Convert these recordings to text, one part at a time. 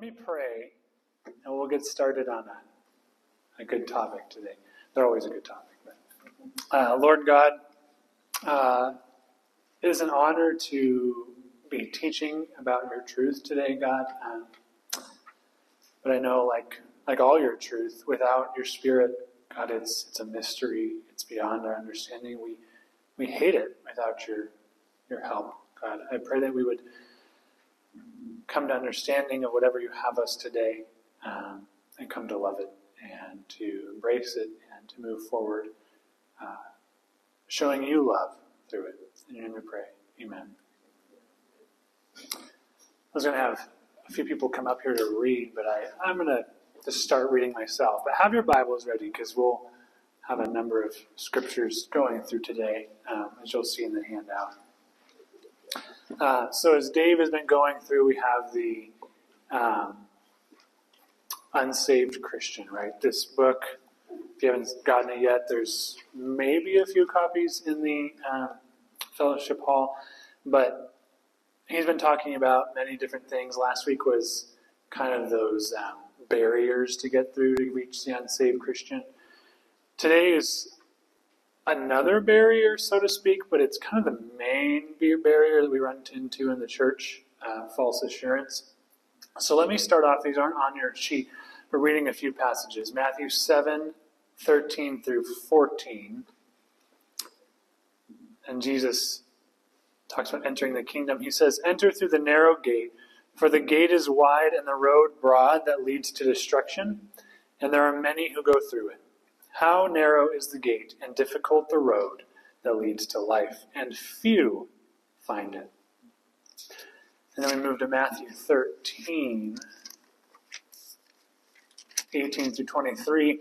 let me pray, and we'll get started on a, a good topic today. They're always a good topic. But, uh, Lord God, uh, it is an honor to be teaching about your truth today, God. Um, but I know, like like all your truth, without your Spirit, God, it's it's a mystery. It's beyond our understanding. We we hate it without your your help, God. I pray that we would come to understanding of whatever you have us today um, and come to love it and to embrace it and to move forward, uh, showing you love through it. In your name we pray. Amen. I was going to have a few people come up here to read, but I, I'm going to just start reading myself. But have your Bibles ready because we'll have a number of scriptures going through today, um, as you'll see in the handout. Uh, so as Dave has been going through, we have the um, unsaved Christian, right? This book, if you haven't gotten it yet, there's maybe a few copies in the um, fellowship hall, but he's been talking about many different things. Last week was kind of those um, barriers to get through to reach the unsaved Christian. Today is another barrier, so to speak, but it's kind of the main barrier that we run into in the church uh, false assurance. So let me start off. These aren't on your sheet. We're reading a few passages Matthew 7 13 through 14. And Jesus talks about entering the kingdom. He says, Enter through the narrow gate, for the gate is wide and the road broad that leads to destruction, and there are many who go through it. How narrow is the gate and difficult the road that leads to life, and few find it. And then we move to Matthew 13, 18 through 23.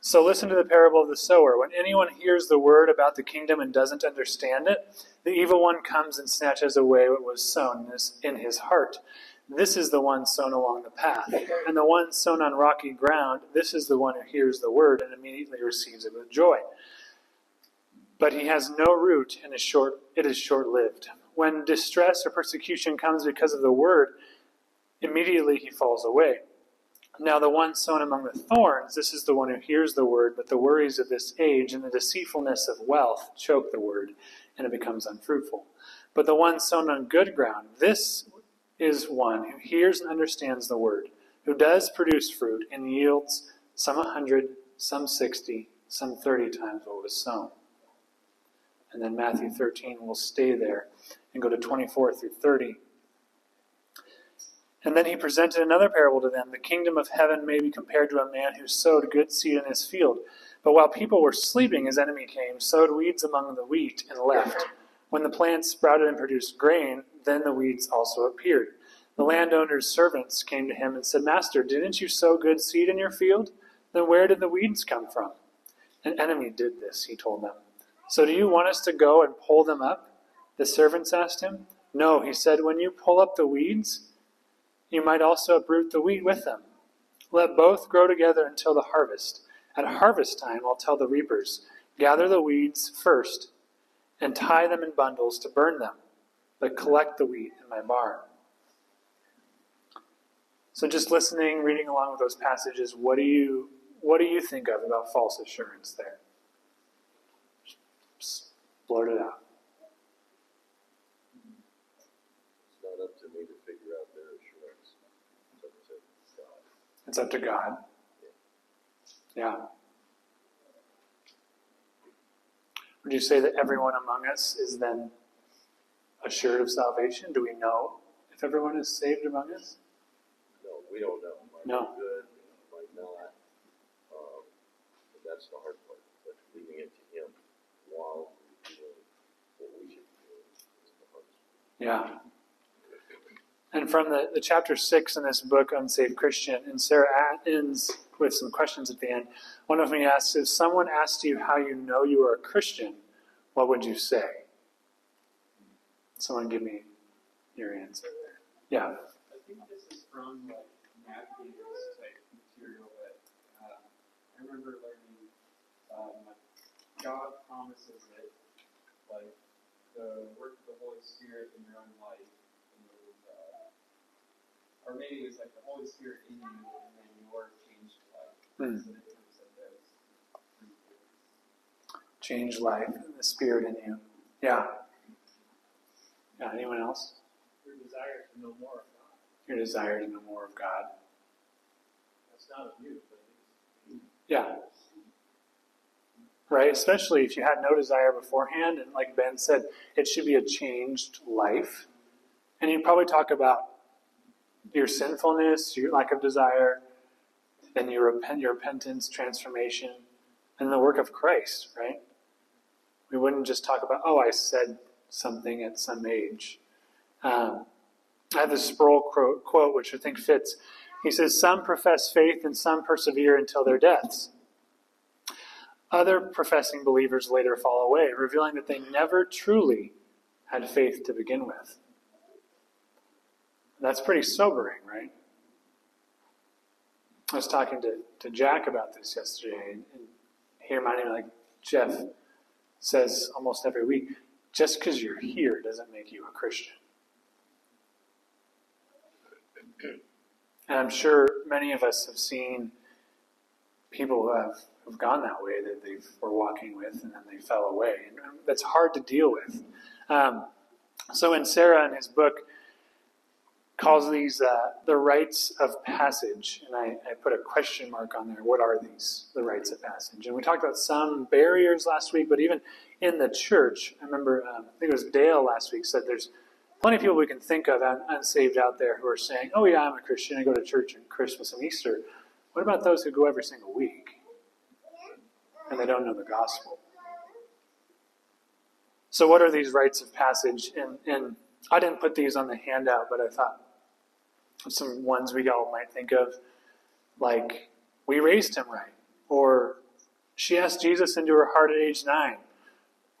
So listen to the parable of the sower. When anyone hears the word about the kingdom and doesn't understand it, the evil one comes and snatches away what was sown in his heart. This is the one sown along the path. And the one sown on rocky ground, this is the one who hears the word and immediately receives it with joy. But he has no root and is short, it is short lived. When distress or persecution comes because of the word, immediately he falls away. Now, the one sown among the thorns, this is the one who hears the word, but the worries of this age and the deceitfulness of wealth choke the word, and it becomes unfruitful. But the one sown on good ground, this is one who hears and understands the word, who does produce fruit and yields some a hundred, some sixty, some thirty times what was sown. And then Matthew 13 will stay there and go to 24 through 30. And then he presented another parable to them. The kingdom of heaven may be compared to a man who sowed good seed in his field. But while people were sleeping, his enemy came, sowed weeds among the wheat, and left. When the plants sprouted and produced grain, then the weeds also appeared. The landowner's servants came to him and said, Master, didn't you sow good seed in your field? Then where did the weeds come from? An enemy did this, he told them. So do you want us to go and pull them up? The servants asked him. No, he said, when you pull up the weeds, you might also uproot the wheat with them. Let both grow together until the harvest. At harvest time, I'll tell the reapers, gather the weeds first and tie them in bundles to burn them, but collect the wheat in my barn. So just listening, reading along with those passages, what do you what do you think of about false assurance there? Just blurt it out. It's not up to me to figure out their assurance, it's up to God. Yeah. Would you say that everyone among us is then assured of salvation? Do we know if everyone is saved among us? No, we don't know. Might no. good, might not. Um, that's the hard part. But leaving it to Him while we're doing what we should be doing is the hardest. Yeah. And from the, the chapter six in this book, Unsaved Christian, Inserra ends with some questions at the end. One of me asks, if someone asked you how you know you are a Christian, what would you say? Someone give me your answer. Yeah. I think this is from like navigators type material that uh, I remember learning. Um, God promises that like the work of the Holy Spirit in your own life or maybe it was like the Holy Spirit in you, and then your Hmm. So the difference of those three things. Change life, the Spirit in you. Yeah. Yeah, anyone else? Your desire to know more of God. Your desire to know more of God. That's not of you, but it's Yeah. Right? Especially if you had no desire beforehand, and like Ben said, it should be a changed life. And you probably talk about your sinfulness, your lack of desire, then your, repent, your repentance, transformation, and the work of Christ, right? We wouldn't just talk about, oh, I said something at some age. Um, I have this Sproul quote, quote, which I think fits. He says, Some profess faith and some persevere until their deaths. Other professing believers later fall away, revealing that they never truly had faith to begin with. That's pretty sobering, right? I was talking to, to Jack about this yesterday, and, and he reminded me, like Jeff says almost every week, just because you're here doesn't make you a Christian. And I'm sure many of us have seen people who have, have gone that way that they were walking with and then they fell away. And that's hard to deal with. Um, so, Inserra, in his book, calls these uh, the rites of passage. And I, I put a question mark on there. What are these, the rites of passage? And we talked about some barriers last week, but even in the church, I remember, um, I think it was Dale last week said there's plenty of people we can think of unsaved out there who are saying, oh, yeah, I'm a Christian. I go to church on Christmas and Easter. What about those who go every single week and they don't know the gospel? So, what are these rites of passage? And, and I didn't put these on the handout, but I thought some ones we all might think of, like, we raised him right, or she asked Jesus into her heart at age nine,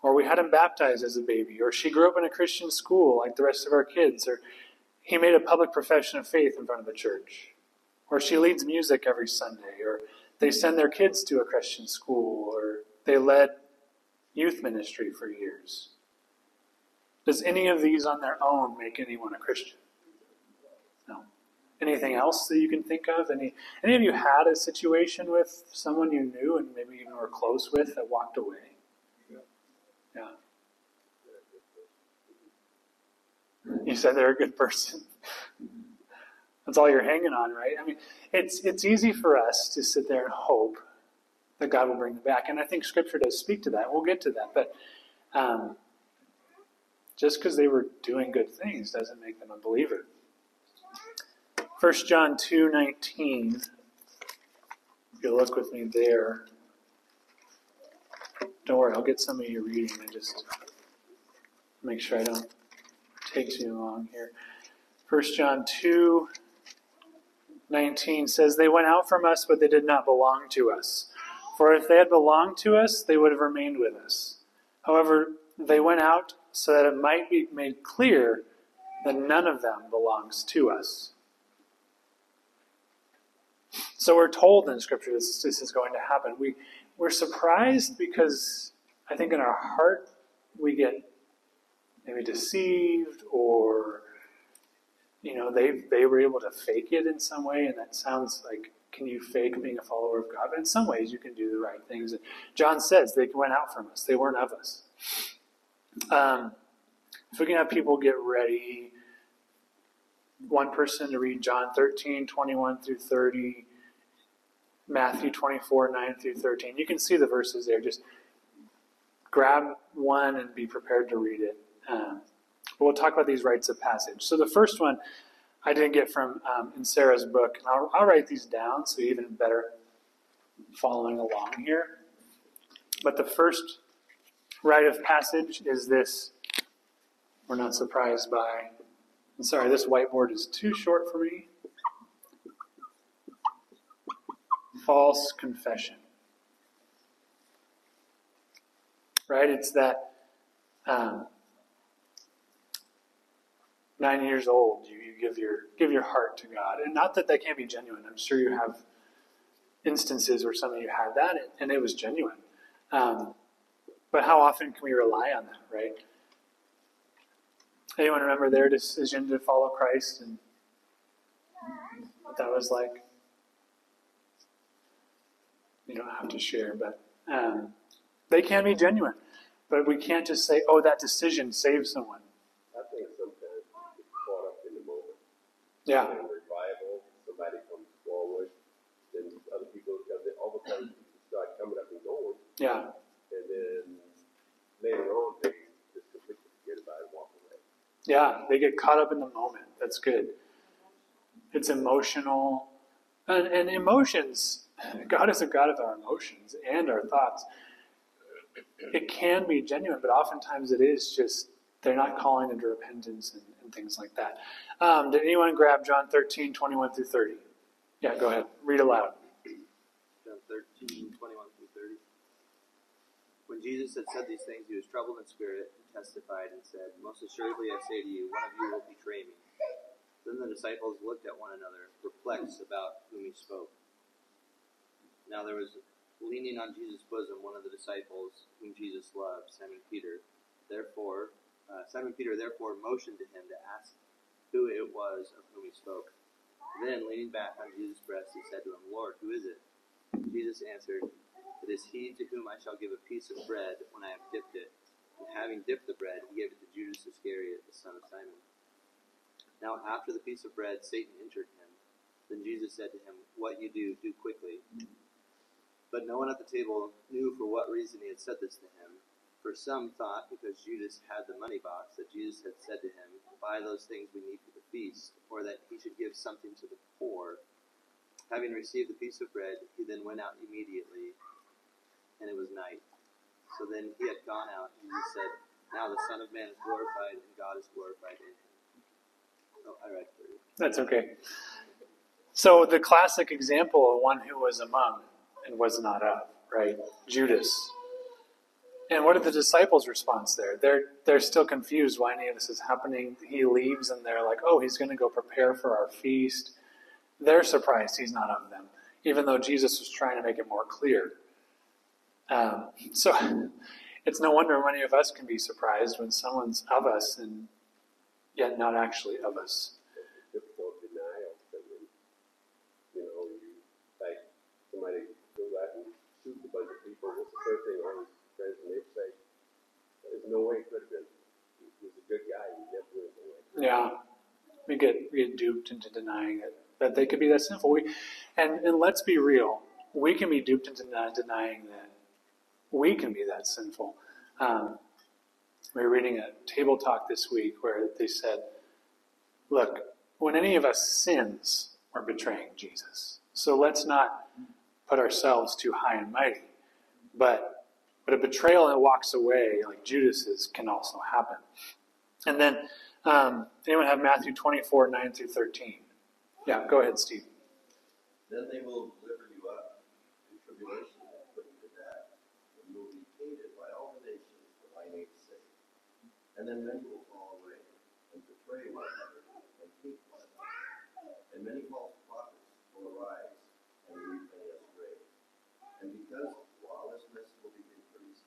or we had him baptized as a baby, or she grew up in a Christian school like the rest of our kids, or he made a public profession of faith in front of the church, or she leads music every Sunday, or they send their kids to a Christian school, or they led youth ministry for years. Does any of these on their own make anyone a Christian? Anything else that you can think of? Any any of you had a situation with someone you knew and maybe even were close with that walked away? Yeah. You said they're a good person. That's all you're hanging on, right? I mean, it's it's easy for us to sit there and hope that God will bring them back, and I think Scripture does speak to that. We'll get to that, but um, just because they were doing good things doesn't make them a believer. 1 John two nineteen. If you look with me there. Don't worry, I'll get some of you reading. I just make sure I don't take too long here. 1 John 2 19 says, They went out from us, but they did not belong to us. For if they had belonged to us, they would have remained with us. However, they went out so that it might be made clear that none of them belongs to us. So we're told in Scripture this, this is going to happen. We, we're surprised because I think in our heart we get maybe deceived or you know they they were able to fake it in some way and that sounds like can you fake being a follower of god? But in some ways you can do the right things. And john says they went out from us. They weren't of us. Um, if we can have people get ready one person to read john 13 21 through 30 matthew 24 9 through 13 you can see the verses there just grab one and be prepared to read it um, we'll talk about these rites of passage. So the first one I didn't get from um, Inserra's book, and I'll, I'll write these down so even better following along here. But the first rite of passage is this. We're not surprised by. I'm sorry, this whiteboard is too short for me. False confession. Right? It's that um, nine years old, you, you give your give your heart to God, and not that that can't be genuine. I'm sure you have instances where some of you had that, and it was genuine. Um, but how often can we rely on that, right? Anyone remember their decision to follow Christ and what that was like? You don't have to share, but um, they can be genuine. But we can't just say, oh, that decision saved someone. I think sometimes get caught up in the moment. Yeah, In revival, somebody comes forward, then other people all sudden people start coming up and going, yeah, and then later on, they just completely forget about it and walk away. yeah. They get caught up in the moment. That's good. It's emotional. And, and emotions, God is a God of our emotions and our thoughts. It can be genuine, but oftentimes it is just they're not calling into repentance and, and things like that. Um, did anyone grab John 13, 21 through 30? Yeah, go ahead. Read aloud. John 13, 21 through 30. When Jesus had said these things, he was troubled in spirit and testified and said, Most assuredly I say to you, one of you will betray me. Then the disciples looked at one another, perplexed about whom he spoke. Now there was leaning on Jesus' bosom one of the disciples whom Jesus loved, Simon Peter. Therefore, uh, Simon Peter therefore motioned to him to ask who it was of whom he spoke. Then, leaning back on Jesus' breast, he said to him, Lord, who is it? Jesus answered, It is he to whom I shall give a piece of bread when I have dipped it. And having dipped the bread, he gave it to Judas Iscariot, the son of Simon. Now, after the piece of bread, Satan entered him. Then Jesus said to him, What you do, do quickly. But no one at the table knew for what reason he had said this to him. For some thought, because Judas had the money box, that Jesus had said to him, Buy those things we need for the feast, or that he should give something to the poor. Having received the piece of bread, he then went out immediately, and it was night. So then he had gone out, and he said, Now the Son of Man is glorified, and God is glorified in him. Oh, I read for you. That's okay. So the classic example of one who was among and was not of, right? Judas. And what are the disciples' response there? They're they're still confused why any of this is happening. He leaves and they're like, "Oh, he's going to go prepare for our feast." They're surprised he's not of them, even though Jesus was trying to make it more clear. Um, so it's no wonder many of us can be surprised when someone's of us and yet not actually of us. difficult denial. I mean, you know, you like somebody go out and shoot a bunch of people. The first thing all his friends say? There's no way it could have been. He was a good guy. He definitely was. Yeah, we get we get duped into denying it that they could be that sinful. We, and and let's be real, we can be duped into not denying that we can be that sinful. Um, we were reading a table talk this week where they said, "Look, when any of us sins, we're betraying Jesus. So let's not put ourselves too high and mighty, but but a betrayal that walks away, like Judas's, can also happen." And then um, anyone have Matthew 24, 9 through 13? Yeah, go ahead, Steve. Then they will deliver you up to tribulation and put you to death, and you will be hated by all the nations for my name's sake. And then many will fall away and betray one another and hate one another. And many false prophets will arise and lead many astray. And because lawlessness will be increased,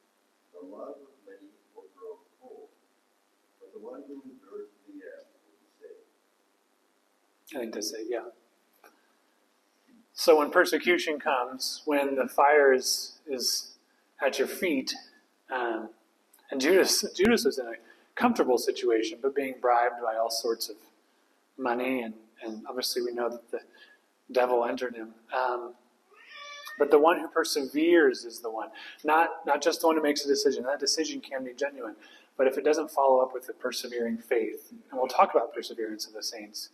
the love of many will grow cold. But the one who endures to the end will be saved. I think that's it, yeah. So when persecution comes, when the fire is, is at your feet, um, and Judas, Judas was in a comfortable situation, but being bribed by all sorts of money, and, and obviously we know that the devil entered him. Um, but the one who perseveres is the one, not not just the one who makes a decision. That decision can be genuine, but if it doesn't follow up with the persevering faith, and we'll talk about perseverance of the saints,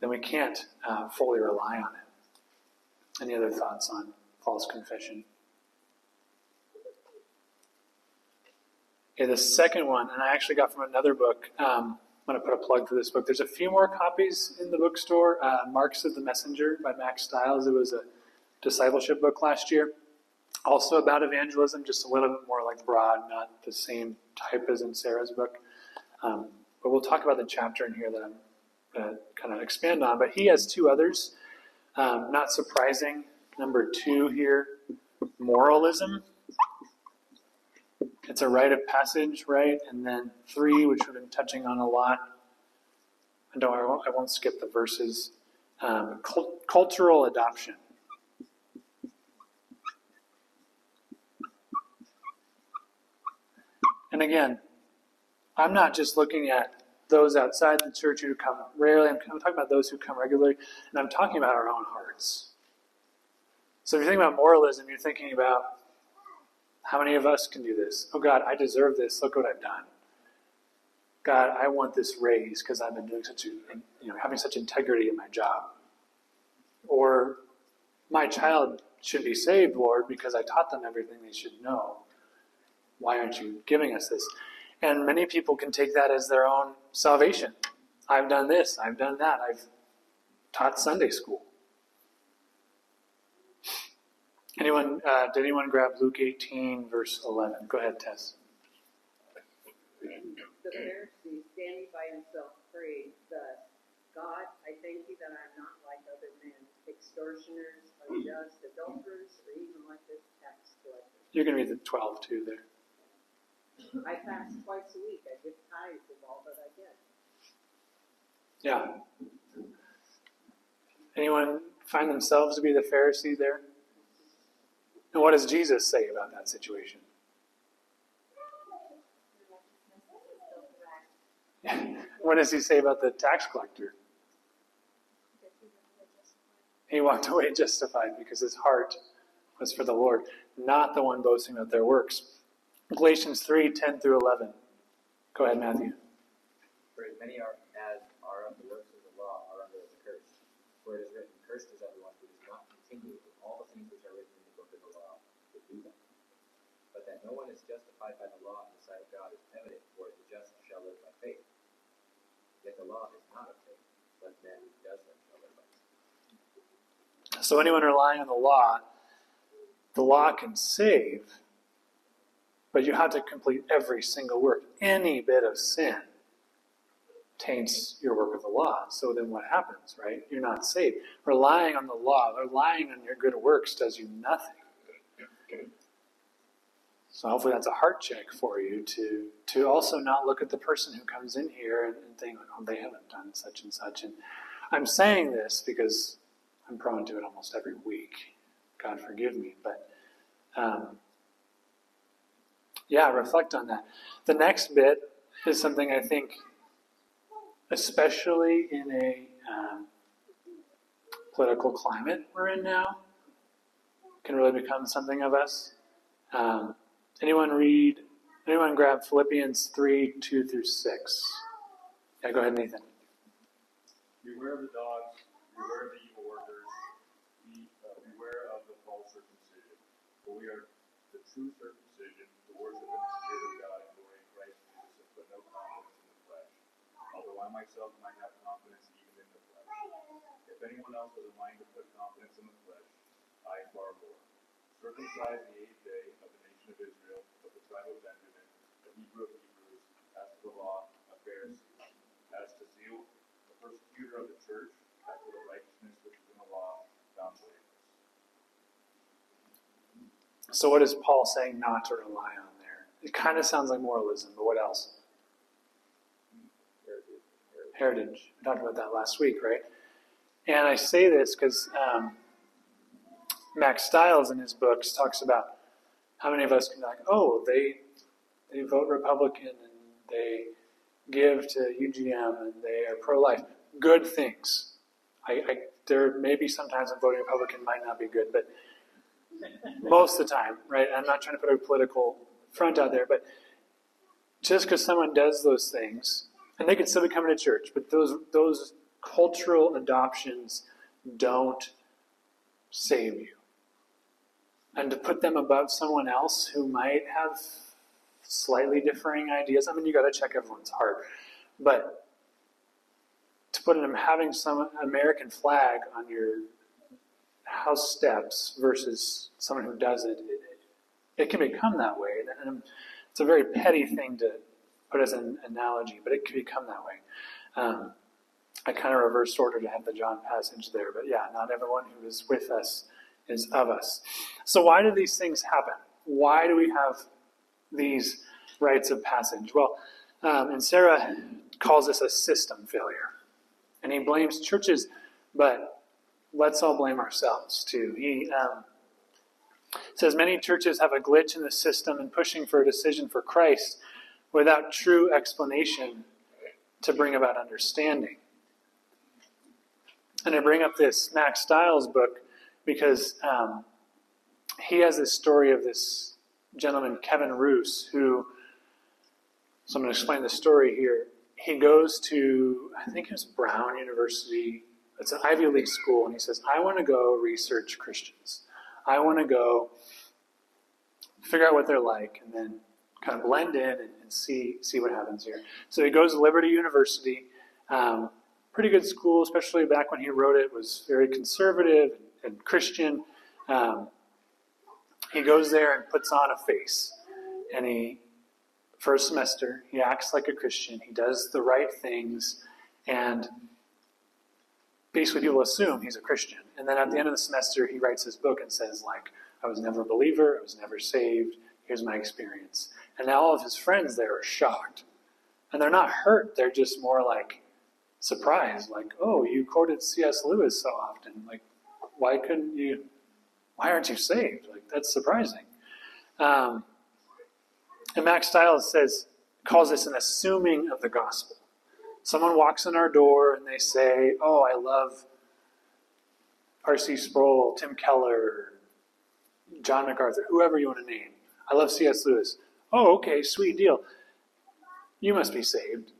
then we can't uh, fully rely on it. Any other thoughts on false confession? Okay, the second one, and I actually got from another book. Um, I'm going to put a plug for this book. There's a few more copies in the bookstore. Uh, Marks of the Messenger by Mack Stiles. It was a discipleship book last year. Also about evangelism, just a little bit more like broad, not the same type as Inserra's book. Um, but we'll talk about the chapter in here that I'm going to kind of expand on. But he has two others. Um, not surprising. Number two here, moralism. It's a rite of passage, right? And then three, which we've been touching on a lot. I don't. I won't, I won't skip the verses. Um, cult- cultural adoption. And again, I'm not just looking at those outside the church who come rarely, I'm, I'm talking about those who come regularly, and I'm talking about our own hearts. So if you think about moralism, you're thinking about how many of us can do this? Oh God, I deserve this. Look what I've done. God, I want this raise because I've been doing such you know, having such integrity in my job. Or my child should be saved, Lord, because I taught them everything they should know. Why aren't you giving us this? And many people can take that as their own salvation. I've done this, I've done that, I've taught Sunday school. Anyone, uh, did anyone grab Luke 18, verse 11? Go ahead, Tess. The Pharisee, standing by himself, prayed thus God, I thank you that I'm not like other men, extortioners, unjust, adulterers, or even like this tax collector. You can read the 12 too there. I fast twice a week. I give tithes of all that I get. Yeah. Anyone find themselves to be the Pharisee there? And what does Jesus say about that situation? what does he say about the tax collector? He walked away justified because his heart was for the Lord, not the one boasting about their works. Galatians 3 10 through 11. Go ahead, Matthew. For as many are as are of the works of the law are under the curse. For it is written, Cursed is everyone who does not continue in all the things which are written in the book of the law to do them. But that no one is justified by the law in the sight of God is evident, for the just shall live by faith. Yet the law is not of faith, but man who does them shall live by faith. So, anyone relying on the law, the law can save, but you have to complete every single work. Any bit of sin taints your work of the law. So then what happens, right? You're not saved. Relying on the law, relying on your good works does you nothing. So hopefully that's a heart check for you to to also not look at the person who comes in here and, and think, oh, they haven't done such and such. And I'm saying this because I'm prone to it almost every week. God forgive me, but um, yeah, reflect on that. The next bit is something I think, especially in a um, political climate we're in now, can really become something of us. Um, anyone read? Anyone grab Philippians three two through six? Yeah, go ahead, Nathan. Beware of the dogs, beware of the evil workers, be, uh, beware of the false circumcision. For we are the true circumcision, worship in the Spirit of God and glory in Christ Jesus, and put no confidence in the flesh. Although I myself might have confidence even in the flesh. If anyone else has a mind to put confidence in the flesh, I far more. Circumcised the eighth day of the nation of Israel, of the tribe of Benjamin, the Hebrew of Hebrews, as to the law, a Pharisee, as to zeal, the persecutor of the church, as to the righteousness which is in the law, found. So, what is Paul saying not to rely on? It kind of sounds like moralism, but what else? Heritage. We talked about that last week, right? And I say this because um, Mack Stiles in his books talks about how many of us can be like, oh, they they vote Republican and they give to UGM and they are pro-life. Good things. I, I there may be sometimes I'm voting Republican might not be good, but most of the time, right? I'm not trying to put a political front out there, but just because someone does those things, and they can still be coming to church, but those those cultural adoptions don't save you. And to put them above someone else who might have slightly differing ideas, I mean, you got to check everyone's heart, but to put them having some American flag on your house steps versus someone who does it, it, it can become that way. And it's a very petty thing to put as an analogy, but it can become that way. Um, I kind of reversed order to have the John passage there, but yeah, not everyone who is with us is of us. So, why do these things happen? Why do we have these rites of passage? Well, um, Inserra calls this a system failure. And he blames churches but let's all blame ourselves too. He um, says many churches have a glitch in the system in pushing for a decision for Christ without true explanation to bring about understanding. And I bring up this Mack Stiles book because um, he has this story of this gentleman, Kevin Roose, who, so I'm going to explain the story here. He goes to, I think it was Brown University, it's an Ivy League school, and he says, I want to go research Christians. I want to go figure out what they're like and then kind of blend in and, and see, see what happens here. So he goes to Liberty University. Um, pretty good school, especially back when he wrote it, was very conservative and, Christian. Um, he goes there and puts on a face. And he, first semester, he acts like a Christian. He does the right things. And basically, people assume he's a Christian. And then at the end of the semester, he writes his book and says, like, I was never a believer. I was never saved. Here's my experience. And now all of his friends there are shocked. And they're not hurt. They're just more like surprised. Like, oh, you quoted C.S. Lewis so often. Like, why couldn't you? Why aren't you saved? Like, that's surprising. Um, and Mack Stiles says, calls this an assuming of the gospel. Someone walks in our door and they say, Oh, I love R.C. Sproul, Tim Keller, John MacArthur, whoever you want to name. I love C.S. Lewis. Oh, okay, sweet deal. You must be saved.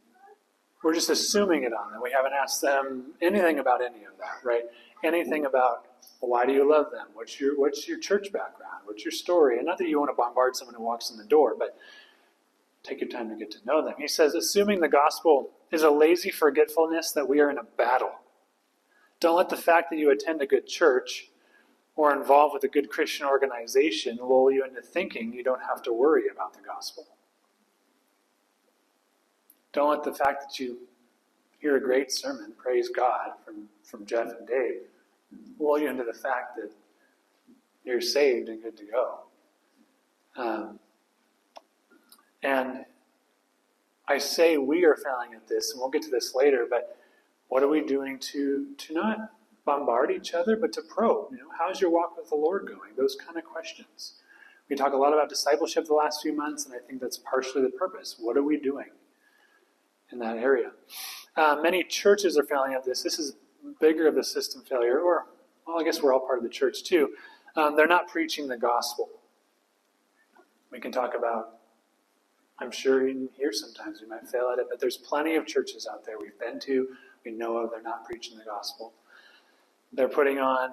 We're just assuming it on them. We haven't asked them anything about any of that, right? Anything about well, why do you love them? What's your what's your church background? What's your story? And not that you want to bombard someone who walks in the door, but take your time to get to know them. He says, assuming the gospel is a lazy forgetfulness that we are in a battle. Don't let the fact that you attend a good church or involved with a good Christian organization lull you into thinking you don't have to worry about the gospel. Don't let the fact that you hear a great sermon, praise God, from, from Jeff and Dave, lull you into the fact that you're saved and good to go. Um, and I say we are failing at this, and we'll get to this later, but what are we doing to, to not bombard each other, but to probe? You know, how's your walk with the Lord going? Those kind of questions. We talk a lot about discipleship the last few months, and I think that's partially the purpose. What are we doing in that area? Uh, many churches are failing at this. This is bigger of a system failure, or, well, I guess we're all part of the church too. Um, they're not preaching the gospel. We can talk about I'm sure in here sometimes we might fail at it, but there's plenty of churches out there we've been to, we know of, they're not preaching the gospel. They're putting on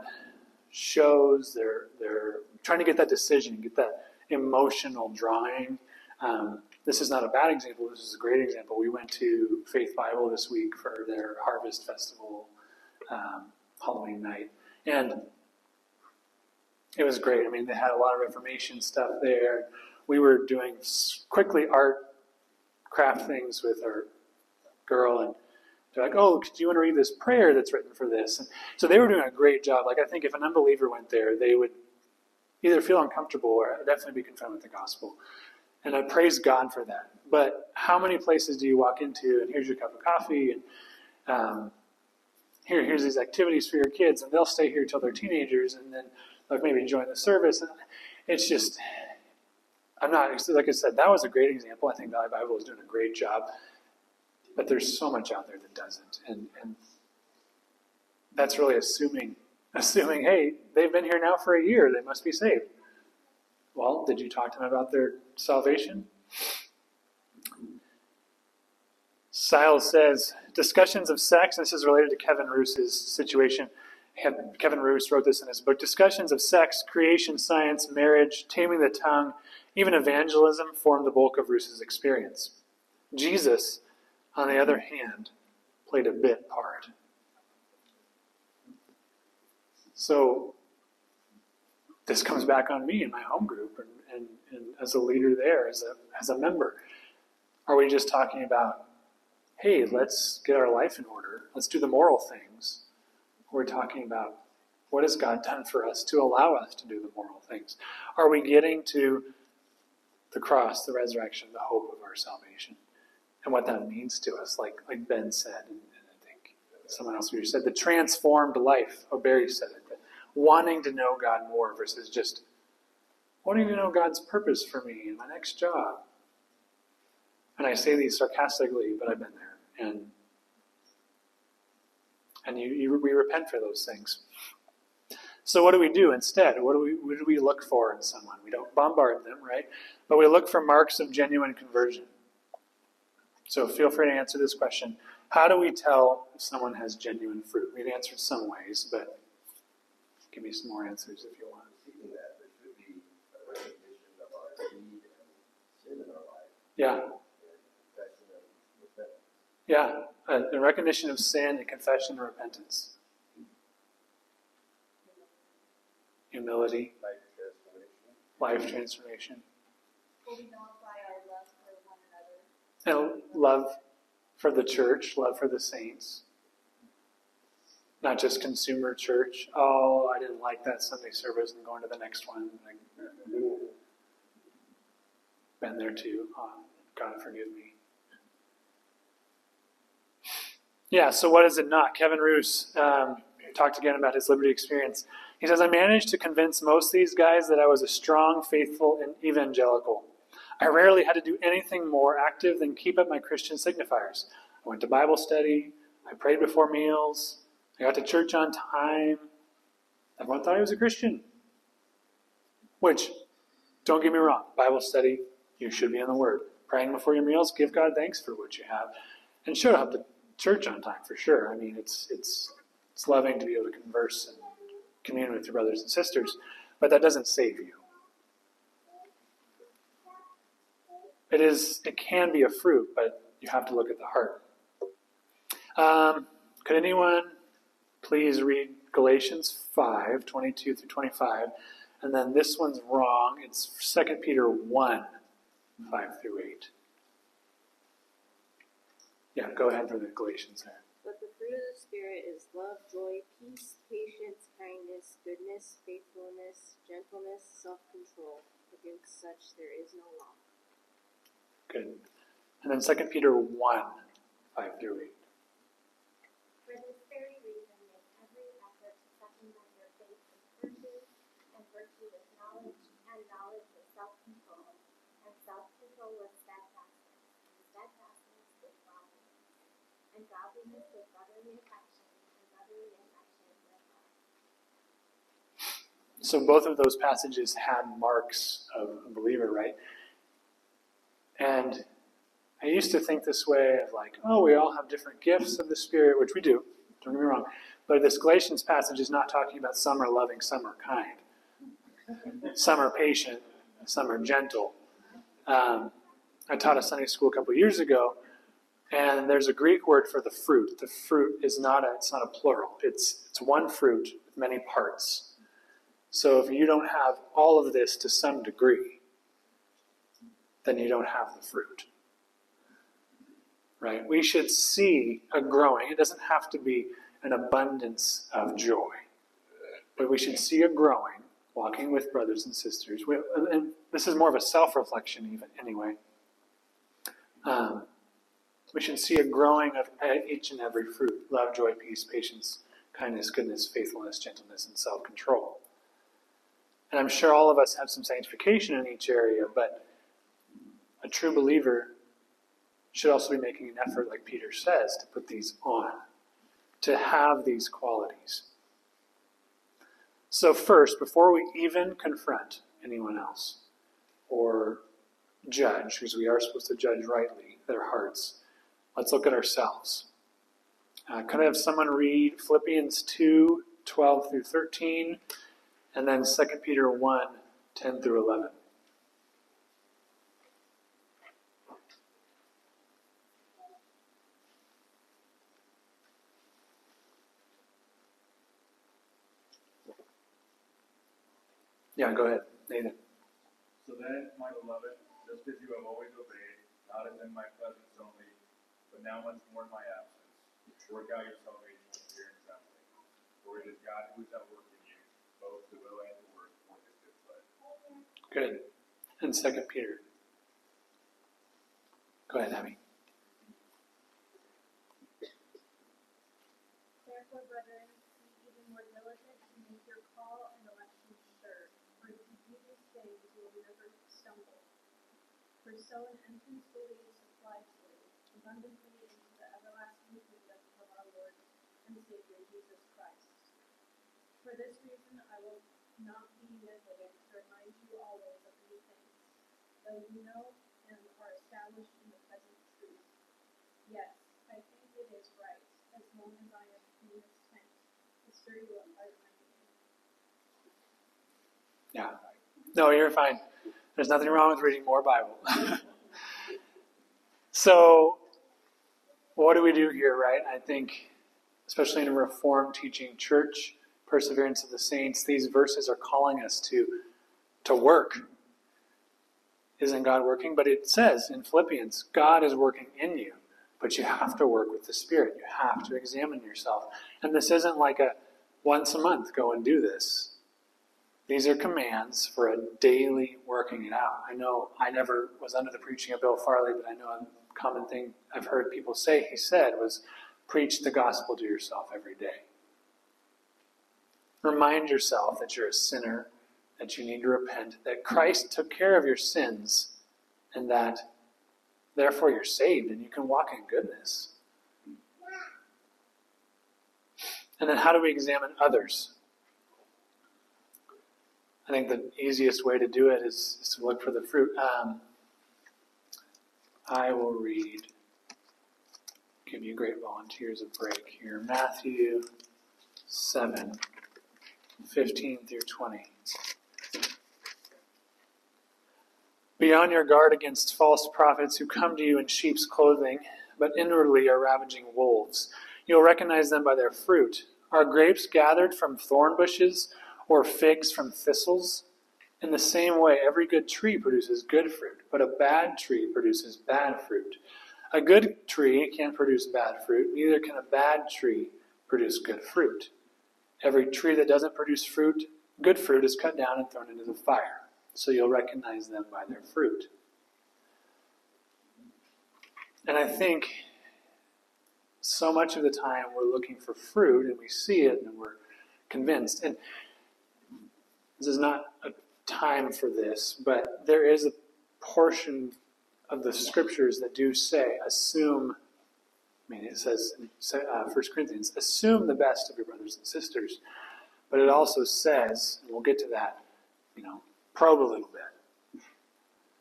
shows, they're, they're trying to get that decision, get that emotional drawing. Um, this is not a bad example, this is a great example. We went to Faith Bible this week for their Harvest Festival um, Halloween night, and it was great. I mean, they had a lot of information stuff there we were doing quickly art craft things with our girl and they're like, oh, do you want to read this prayer that's written for this? And so they were doing a great job. Like, I think if an unbeliever went there, they would either feel uncomfortable or definitely be confronted with the gospel. And I praise God for that. But how many places do you walk into and here's your cup of coffee and um, here, here's these activities for your kids, and they'll stay here till they're teenagers, and then like maybe join the service. And it's just I'm not, like I said, that was a great example. I think Valley Bible is doing a great job. But there's so much out there that doesn't. And, and that's really assuming, assuming, hey, they've been here now for a year, they must be saved. Well, did you talk to them about their salvation? Stiles says, discussions of sex, this is related to Kevin Roose's situation. Kevin Roose wrote this in his book Discussions of sex, creation, science, marriage, taming the tongue, even evangelism formed the bulk of Roose's experience. Jesus, on the other hand, played a bit part. So this comes back on me in my home group and, and, and as a leader there, as a, as a member. Are we just talking about, hey, let's get our life in order, let's do the moral things? We're talking about what has God done for us to allow us to do the moral things? Are we getting to the cross, the resurrection, the hope of our salvation, and what that means to us, like like Ben said, and, and I think someone else who said the transformed life. Oh, Barry said it. Wanting to know God more versus just wanting to know God's purpose for me in my next job. And I say these sarcastically, but I've been there. And and you, you, we repent for those things. So what do we do instead? What do we what do we look for in someone? We don't bombard them, right? But we look for marks of genuine conversion. So feel free to answer this question. How do we tell if someone has genuine fruit? We've answered some ways, but give me some more answers if you want. Seeking that, there should be a recognition of our need and sin in our life, Yeah, and confession and repentance. yeah. A, a recognition of sin and confession and repentance. Humility, Life transformation. life transformation, Will we nullify our love another? and love for the church, love for the saints. Not just consumer church. Oh, I didn't like that Sunday service. I'm going to the next one. I've been there too. Oh, God forgive me. Yeah, so what is it not? Kevin Roose um, talked again about his liberty experience. He says, I managed to convince most of these guys that I was a strong, faithful, and evangelical. I rarely had to do anything more active than keep up my Christian signifiers. I went to Bible study, I prayed before meals, I got to church on time. Everyone thought I was a Christian. Which, don't get me wrong, Bible study, you should be in the Word. Praying before your meals, give God thanks for what you have. And show up to church on time for sure. I mean, it's, it's, it's loving to be able to converse and commune with your brothers and sisters, but that doesn't save you. It is. It can be a fruit, but you have to look at the heart. Um, could anyone please read Galatians 5, 22 through 25? And then this one's wrong. It's 2 Peter 1, 5 through 8. Yeah, go ahead for the Galatians there. But the fruit of the Spirit is love, joy, peace, patience, kindness, goodness, faithfulness, gentleness, self control. Against such there is no law. Good. And then 2 Peter 1, 5 through 8. For this very reason, make every effort to supplement your faith with virtue, and virtue with knowledge, and knowledge with self-control, and self-control with steadfastness, and steadfastness with godliness, and godliness with brotherly affection, and brotherly affection with love. So both of those passages had marks of a believer, right? And I used to think this way of like, oh, we all have different gifts of the Spirit, which we do, don't get me wrong. But this Galatians passage is not talking about some are loving, some are kind. Some are patient, some are gentle. Um, I taught a Sunday school a couple years ago, and there's a Greek word for the fruit. The fruit is not a, it's not a plural. It's, it's one fruit with many parts. So if you don't have all of this to some degree, then you don't have the fruit. Right? We should see a growing. It doesn't have to be an abundance of joy, but we should see a growing, walking with brothers and sisters. We, and this is more of a self reflection, even anyway. Um, we should see a growing of each and every fruit love, joy, peace, patience, kindness, goodness, faithfulness, gentleness, and self control. And I'm sure all of us have some sanctification in each area, but a true believer should also be making an effort, like Peter says, to put these on, to have these qualities. So, first, before we even confront anyone else or judge, because we are supposed to judge rightly their hearts, let's look at ourselves. Uh, could I have someone read Philippians 2 12 through 13, and then 2 Peter 1 10 through 11? Yeah, go ahead, Nathan. So then, my beloved, just as you have always obeyed, not as in my presence only, but now much more in my absence, work out your salvation with fear and trembling. For it is God who is at work in you, both to will and to work for his good pleasure. Good. And Second Peter. Go ahead, Abby. For so an entrance believes applies to abundantly into the everlasting kingdom of our Lord and Savior Jesus Christ. For this reason I will not be negligent to remind you always of these things, though you know and are established in the present truth. Yes, I think it is right, as long as I am in this tent, to stir you up by reminding you. Yeah. No, you're fine. There's nothing wrong with reading more Bible. so, what do we do here, right? I think, especially in a Reformed teaching church, perseverance of the saints, these verses are calling us to, to work. Isn't God working? But it says in Philippians, God is working in you, but you have to work with the Spirit. You have to examine yourself. And this isn't like a once a month go and do this. These are commands for a daily working it out. I know I never was under the preaching of Bill Farley, but I know a common thing I've heard people say he said was preach the gospel to yourself every day. Remind yourself that you're a sinner, that you need to repent, that Christ took care of your sins, and that therefore you're saved and you can walk in goodness. And then how do we examine others? I think the easiest way to do it is, is to look for the fruit. Um, I will read, give you great volunteers a break here. Matthew 7, 15 through 20. Be on your guard against false prophets who come to you in sheep's clothing, but inwardly are ravaging wolves. You'll recognize them by their fruit. Are grapes gathered from thorn bushes or figs from thistles? In the same way, every good tree produces good fruit, but a bad tree produces bad fruit. A good tree can't produce bad fruit, neither can a bad tree produce good fruit. Every tree that doesn't produce fruit, good fruit, is cut down and thrown into the fire. So you'll recognize them by their fruit. And I think so much of the time we're looking for fruit and we see it and we're convinced. And this is not a time for this, but there is a portion of the scriptures that do say, assume, I mean, it says in uh, 1 Corinthians, assume the best of your brothers and sisters. But it also says, and we'll get to that, you know, probe a little bit.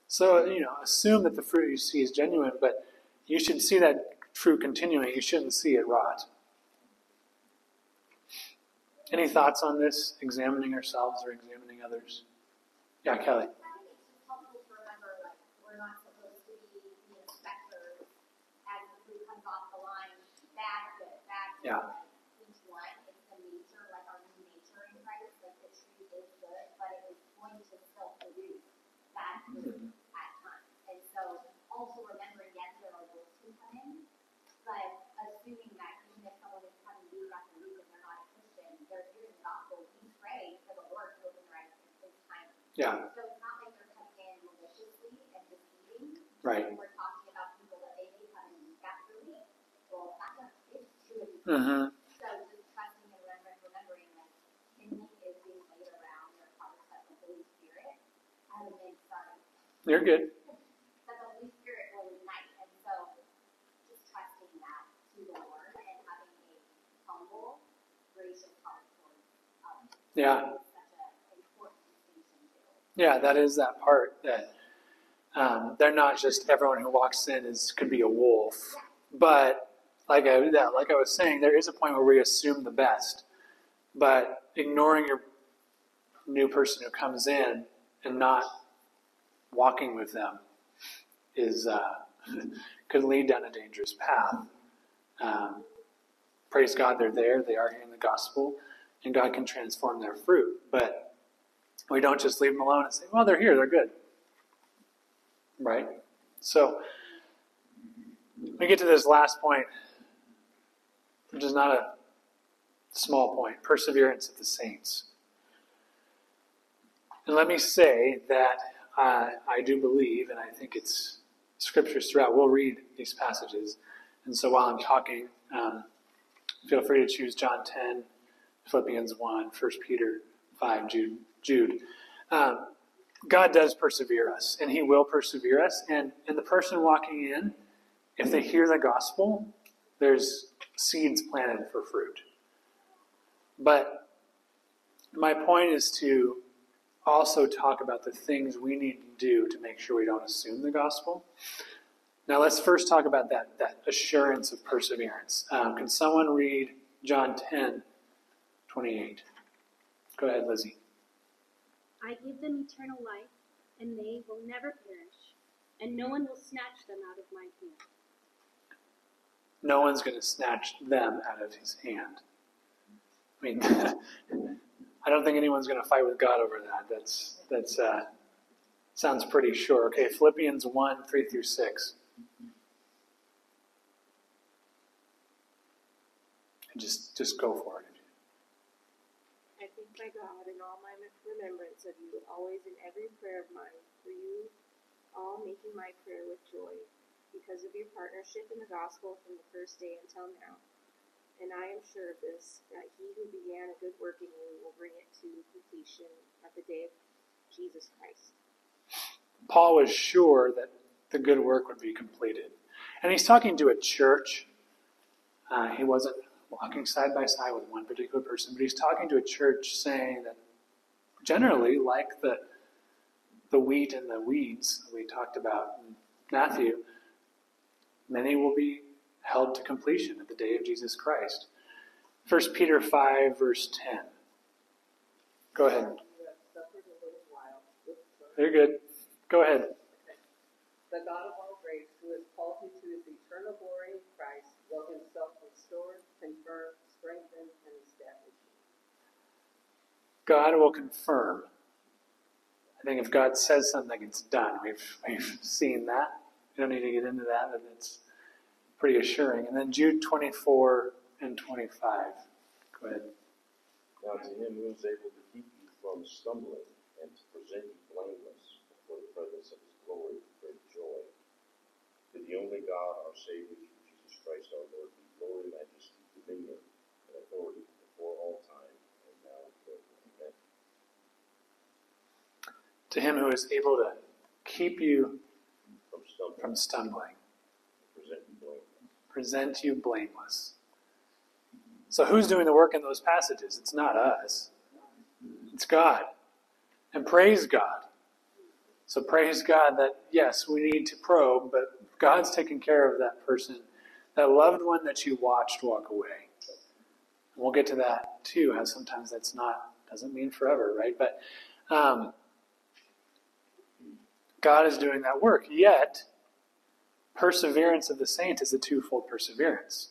So, you know, assume that the fruit you see is genuine, but you should see that fruit continuing. You shouldn't see it rot. Any thoughts on this, examining ourselves or examining others? Yeah, Kelly. Yeah. Each one is the nature, like our new nature in Christ, like the tree is good, but it is going to still produce bad fruit at times. And so also remembering, yes, there are wolves who come in, but assuming that even if someone is coming week after week and they're not a Christian, they're hearing the pray for the open their eyes in time. Yeah. So it's not like they're coming in maliciously and deceiving. Right. We're talking about people that they may come for me. Well, that's not, it's true. Mm-hmm. So just trusting and remembering, remembering that Kinley is being laid around your heart that the Holy Spirit and then sorry, You're good. that the Holy Spirit will ignite. And so just trusting that to the Lord and having a humble, gracious heart towards others. Yeah. Yeah, that is that part that um, they're not just everyone who walks in is could be a wolf, but like I like I was saying, there is a point where we assume the best, but ignoring your new person who comes in and not walking with them is uh, could lead down a dangerous path. Um, praise God, they're there. They are hearing the gospel, and God can transform their fruit, but we don't just leave them alone and say, well, they're here, they're good. Right? So, we get to this last point, which is not a small point perseverance of the saints. And let me say that uh, I do believe, and I think it's scriptures throughout. We'll read these passages. And so while I'm talking, um, feel free to choose John 10, Philippians 1, 1 Peter 5, Jude. Jude. Um, God does persevere us, and He will persevere us. And, and the person walking in, if they hear the gospel, there's seeds planted for fruit. But my point is to also talk about the things we need to do to make sure we don't assume the gospel. Now, let's first talk about that, that assurance of perseverance. Um, can someone read John 10, 28? Go ahead, Lizzie. I give them eternal life, and they will never perish, and no one will snatch them out of my hand. No one's going to snatch them out of his hand. I mean, I don't think anyone's going to fight with God over that. That's that's uh, sounds pretty sure. Okay, Philippians one three through six. And just just go for it. My God in all my remembrance of you, always in every prayer of mine, for you all making my prayer with joy, because of your partnership in the gospel from the first day until now. And I am sure of this, that he who began a good work in you will bring it to completion at the day of Jesus Christ. Paul was sure that the good work would be completed. And he's talking to a church. Uh, he wasn't walking side by side with one particular person, but he's talking to a church saying that generally, like the, the wheat and the weeds we talked about in Matthew, many will be held to completion at the day of Jesus Christ. 1 Peter 5, verse 10. Go ahead. You're good. Go ahead. The God of all grace, who has called you to his eternal glory in Christ, will confirm, strengthen, and establish you. God will confirm. I think if God says something, it's done. We've, we've seen that. We don't need to get into that, but it's pretty assuring. And then Jude 24 and 25. Go ahead. Now to him who is able to keep you from stumbling and to present you blameless before the presence of his glory with great joy. To the only God, our Savior, Jesus Christ our Lord, be glory, majesty, dominion, and authority before all time, and now and forever. Amen. To him who is able to keep you From stumbling, from stumbling, present you blameless. present you blameless. So, who's doing the work in those passages? It's not us, it's God. And praise God. So, praise God that, yes, we need to probe, but God's taking care of that person, that loved one that you watched walk away. And we'll get to that too, how sometimes that's not, doesn't mean forever, right? But um, God is doing that work. Yet, perseverance of the saint is a twofold perseverance.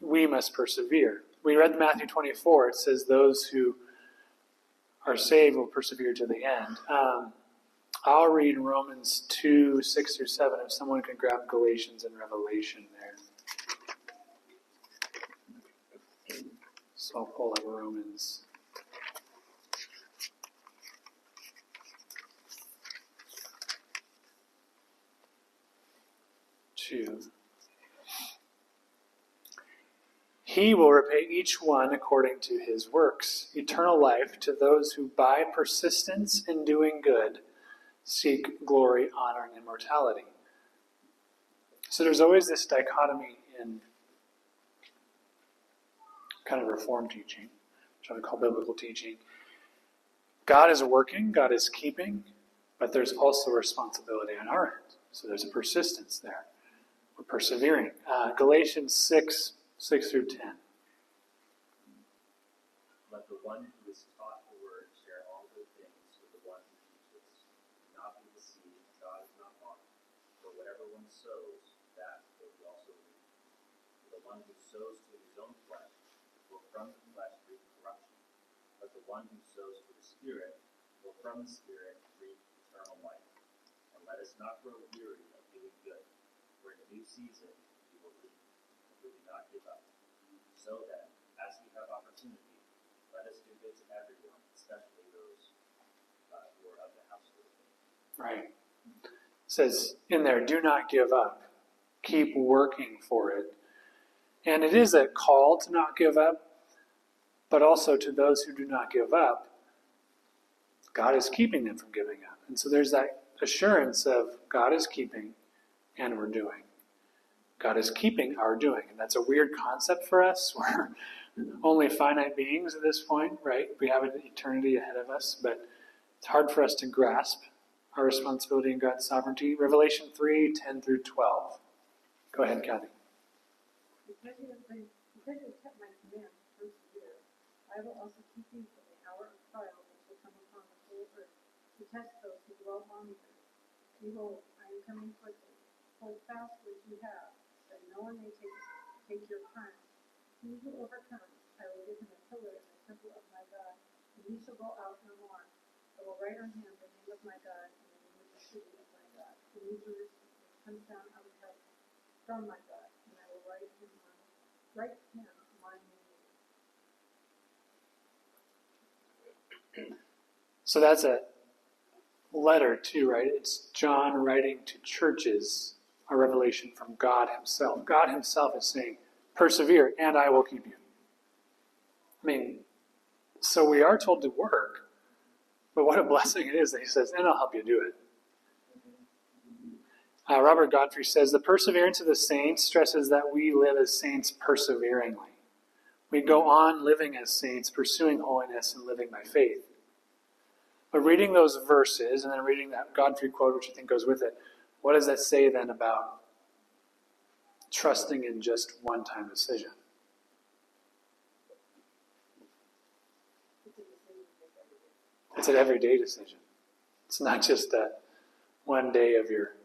We must persevere. We read Matthew 24. It says, Those who are saved will persevere to the end. Um, I'll read Romans 2 6 through 7 if someone can grab Galatians and Revelation there. So I'll pull up Romans. Two. He will repay each one according to his works. Eternal life to those who, by persistence in doing good, seek glory, honor, and immortality. So there's always this dichotomy in kind of reform teaching, which I would call biblical teaching. God is working, God is keeping, but there's also responsibility on our end. So there's a persistence there. We're persevering. Uh, Galatians 6 6 through 10. Let the one who is taught the word share all good things with the one who teaches. Do not be deceived, God is not mocked. For whatever one sows, that will he also reap. For the one who sows to his own flesh will from the flesh reap corruption. But the one who sows to the Spirit from the Spirit reap eternal life. And let us not grow weary of doing good, for in a new season we will reap we do not give up. So that, as we have opportunity, let us do good to everyone, especially those uh, who are of the household. Right. It says in there, do not give up. Keep working for it. And it is a call to not give up, but also to those who do not give up. God is keeping them from giving up. And so there's that assurance of God is keeping and we're doing. God is keeping our doing. And that's a weird concept for us. We're only finite beings at this point, right? We have an eternity ahead of us, but it's hard for us to grasp our responsibility in God's sovereignty. Revelation 3 10 through 12. Go ahead, Kathy. Because you have kept my I will also keep you from the hour of trial which will come upon the whole earth to test earth. Behold, I am coming quickly. Hold fast what you have, that no one may take, take your crown. He who overcomes, I will give him a pillar in the temple of my God, and he shall go out no more. I will write on him the name of my God and the name of the city of my God, the New Jerusalem, comes down out of heaven from my God, and I will write him on, write him my name. So that's a letter, too, right? It's John writing to churches a revelation from God Himself. God Himself is saying, Persevere, and I will keep you. I mean, so we are told to work, but what a blessing it is that He says, and I'll help you do it. Uh, Robert Godfrey says, The perseverance of the saints stresses that we live as saints perseveringly. We go on living as saints, pursuing holiness and living by faith. But reading those verses and then reading that Godfrey quote, which I think goes with it, what does that say then about trusting in just one time decision? It's an everyday decision. It's not just a one day of your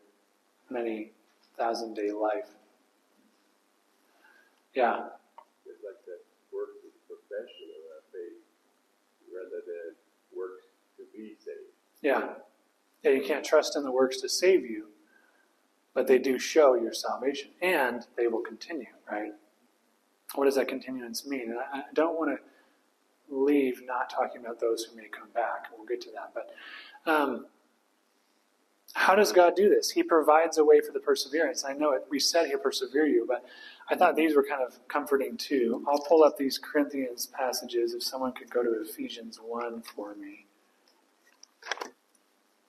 many thousand day life. Yeah. It's like that works is profession of our faith rather than works to be saved. Yeah. Yeah, you can't trust in the works to save you, but they do show your salvation and they will continue, right? What does that continuance mean? And I, I don't want to leave not talking about those who may come back. We'll get to that. But um, how does God do this? He provides a way for the perseverance. I know it, we said He'll persevere you, but I thought these were kind of comforting too. I'll pull up these Corinthians passages if someone could go to Ephesians 1 for me.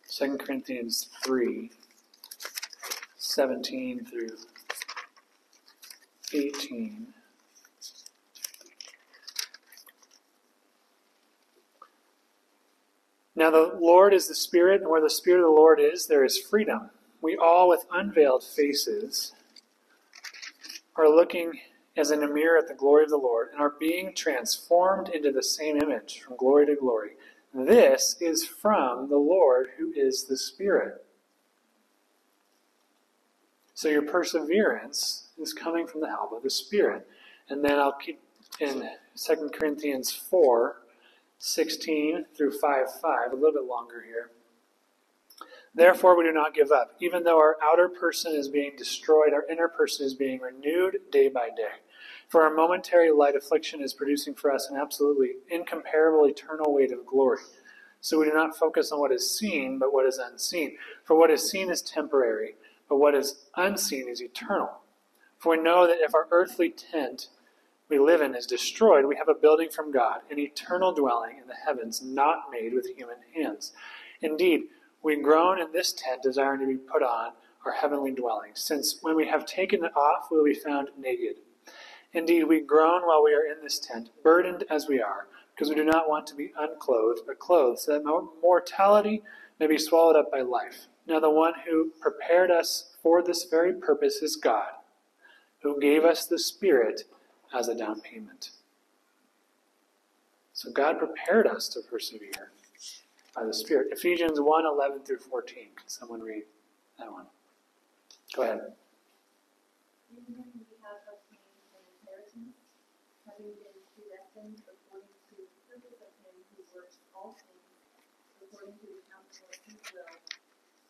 2 Corinthians 3 17 through 18. Now, the Lord is the Spirit, and where the Spirit of the Lord is, there is freedom. We all, with unveiled faces, are looking as in a mirror at the glory of the Lord and are being transformed into the same image from glory to glory. This is from the Lord who is the Spirit. So your perseverance is coming from the help of the Spirit. And then I'll keep in 2 Corinthians 4 16 through 5 5, a little bit longer here. Therefore, we do not give up. Even though our outer person is being destroyed, our inner person is being renewed day by day. For our momentary light affliction is producing for us an absolutely incomparable eternal weight of glory. So we do not focus on what is seen, but what is unseen. For what is seen is temporary, but what is unseen is eternal. For we know that if our earthly tent we live in is destroyed, we have a building from God, an eternal dwelling in the heavens, not made with human hands. Indeed, we groan in this tent, desiring to be put on our heavenly dwelling, since when we have taken it off, we will be found naked. Indeed, we groan while we are in this tent, burdened as we are, because we do not want to be unclothed, but clothed, so that mortality may be swallowed up by life. Now, the one who prepared us for this very purpose is God, who gave us the Spirit as a down payment. So God prepared us to persevere by the Spirit. Ephesians 1 11 through 14. Can someone read that one? Go ahead. In him we have obtained an inheritance, having been predestined according to the purpose of him who works all things according to the counsel of his will, so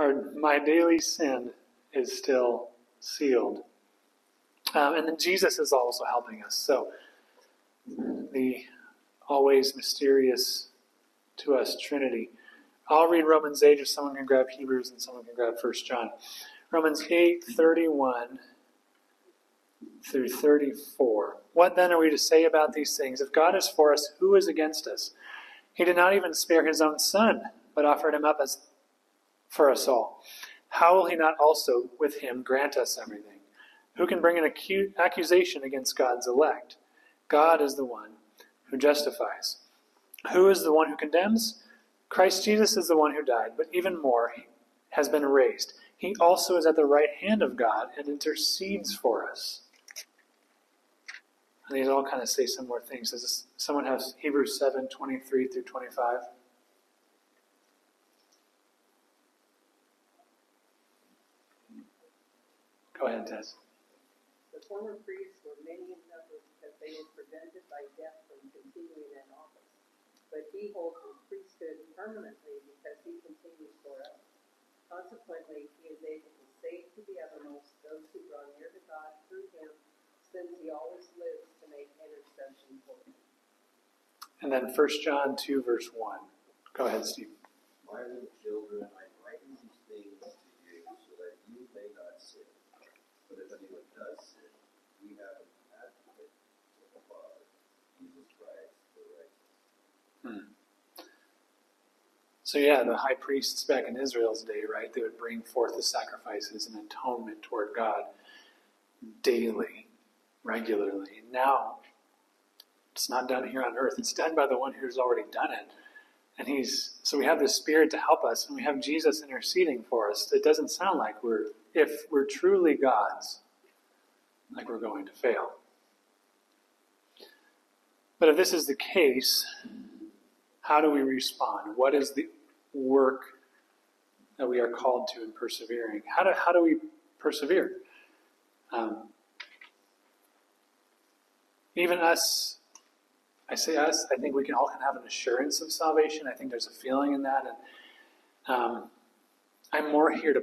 Our, my daily sin is still sealed. Um, and then Jesus is also helping us. So, the always mysterious to us Trinity. I'll read Romans 8 if someone can grab Hebrews and someone can grab 1 John. Romans 8, 31 through 34. What then are we to say about these things? If God is for us, who is against us? He did not even spare his own son, but offered him up as for us all. How will he not also with him grant us everything? Who can bring an acu- accusation against God's elect? God is the one who justifies. Who is the one who condemns? Christ Jesus is the one who died, but even more, has been raised. He also is at the right hand of God and intercedes for us. And these all kind of say similar things. Does someone have Hebrews 7 23 through 25? Go ahead, Tess. The former priests were many in number because they were prevented by death from continuing in office. But he holds his priesthood permanently because he continues forever. Consequently, he is able to save to the uttermost those who draw near to God through him, since he always lives to make intercession for them. And then 1 John 2, verse 1. Go ahead, Steve. My little children, I write these things to you so that you may not sin. But if anyone does sin, we have an advocate with the Father, Jesus Christ, the righteous. So, yeah, the high priests back in Israel's day, right, they would bring forth the sacrifices and atonement toward God daily, regularly. Now, it's not done here on earth, it's done by the one who's already done it. And he's so we have the Spirit to help us, and we have Jesus interceding for us. It doesn't sound like we're, if we're truly God's, like we're going to fail. But if this is the case, how do we respond? What is the work that we are called to in persevering? How do, how do we persevere? Um, even us, I say us, I think we can all can have an assurance of salvation. I think there's a feeling in that. And um, I'm more here to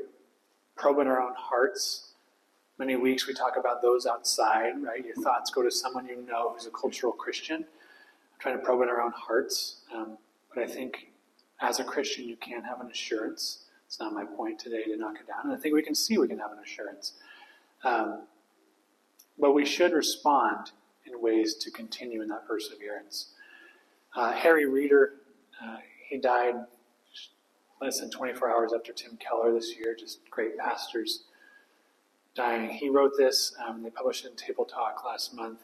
probe in our own hearts. Many weeks we talk about those outside, right? Your thoughts go to someone you know who's a cultural Christian. I'm trying to probe in our own hearts. Um, but I think as a Christian, you can't have an assurance. It's not my point today to knock it down. And I think we can see we can have an assurance. Um, but we should respond in ways to continue in that perseverance. Uh, Harry Reeder, uh, he died less than 24 hours after Tim Keller this year, just great pastors dying. He wrote this, um, they published it in Tabletalk last month.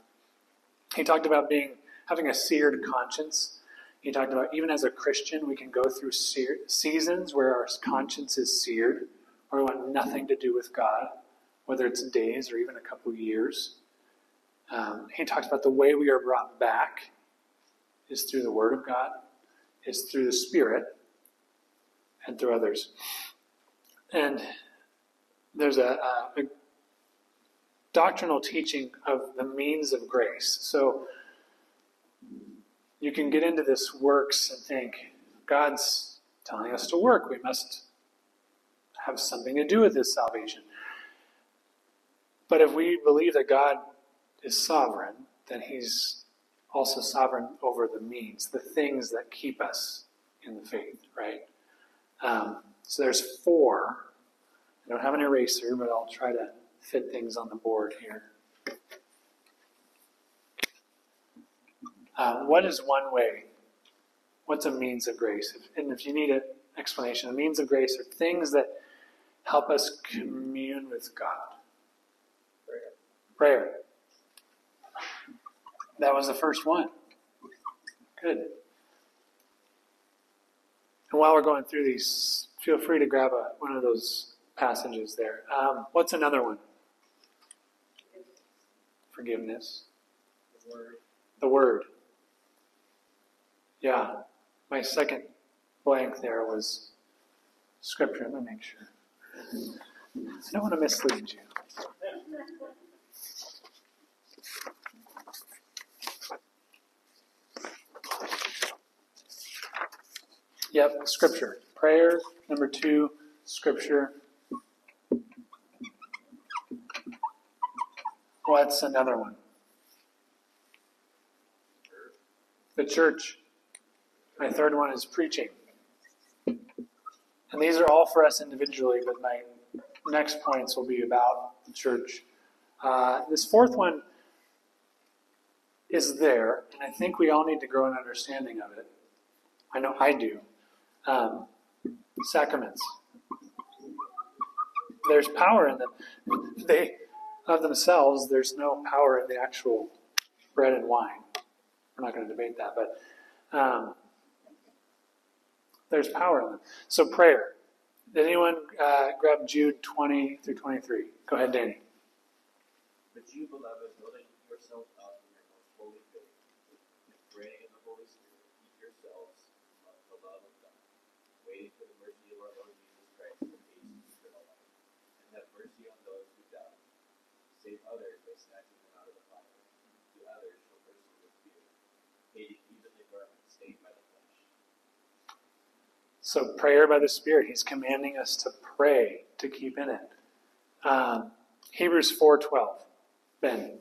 He talked about being having a seared conscience. He talked about even as a Christian, we can go through sear- seasons where our conscience is seared, or we want nothing to do with God, whether it's days or even a couple years. Um, he talks about the way we are brought back is through the Word of God, is through the Spirit, and through others. And there's a, a, a doctrinal teaching of the means of grace. So you can get into this works and think God's telling us to work. We must have something to do with this salvation. But if we believe that God is sovereign, then He's also sovereign over the means, the things that keep us in the faith, right? Um, so there's four. I don't have an eraser, but I'll try to fit things on the board here. Uh, what is one way? What's a means of grace? If, and if you need an explanation, a means of grace are things that help us commune with God. Prayer. Prayer. That was the first one. Good. And while we're going through these, feel free to grab a, one of those passages there. Um, what's another one? Forgiveness. The word. The Word. Yeah. My second blank there was Scripture. Let me make sure. I don't want to mislead you. Yep, scripture. Prayer. Number two, scripture. What's another one? The church. My third one is preaching. And these are all for us individually, but my next points will be about the church. Uh, this fourth one is there, and I think we all need to grow an understanding of it. I know I do. Um, sacraments. There's power in them. They, of themselves, there's no power in the actual bread and wine. We're not going to debate that, but um, there's power in them. So prayer. Did anyone uh, grab Jude 20 through 23? Go ahead, Danny. But you, beloved, building up in your most holy faith, praying in the Holy Spirit, keep yourselves the love of God, waiting for the mercy of our Lord Jesus Christ eternal life, and have mercy on those who doubt. Save others by snatching them out of the fire. To others show mercy with fear, hating even the garment stained by the flesh. So, prayer by the Spirit. He's commanding us to pray, to keep in it. Um, Hebrews 4.12. Ben.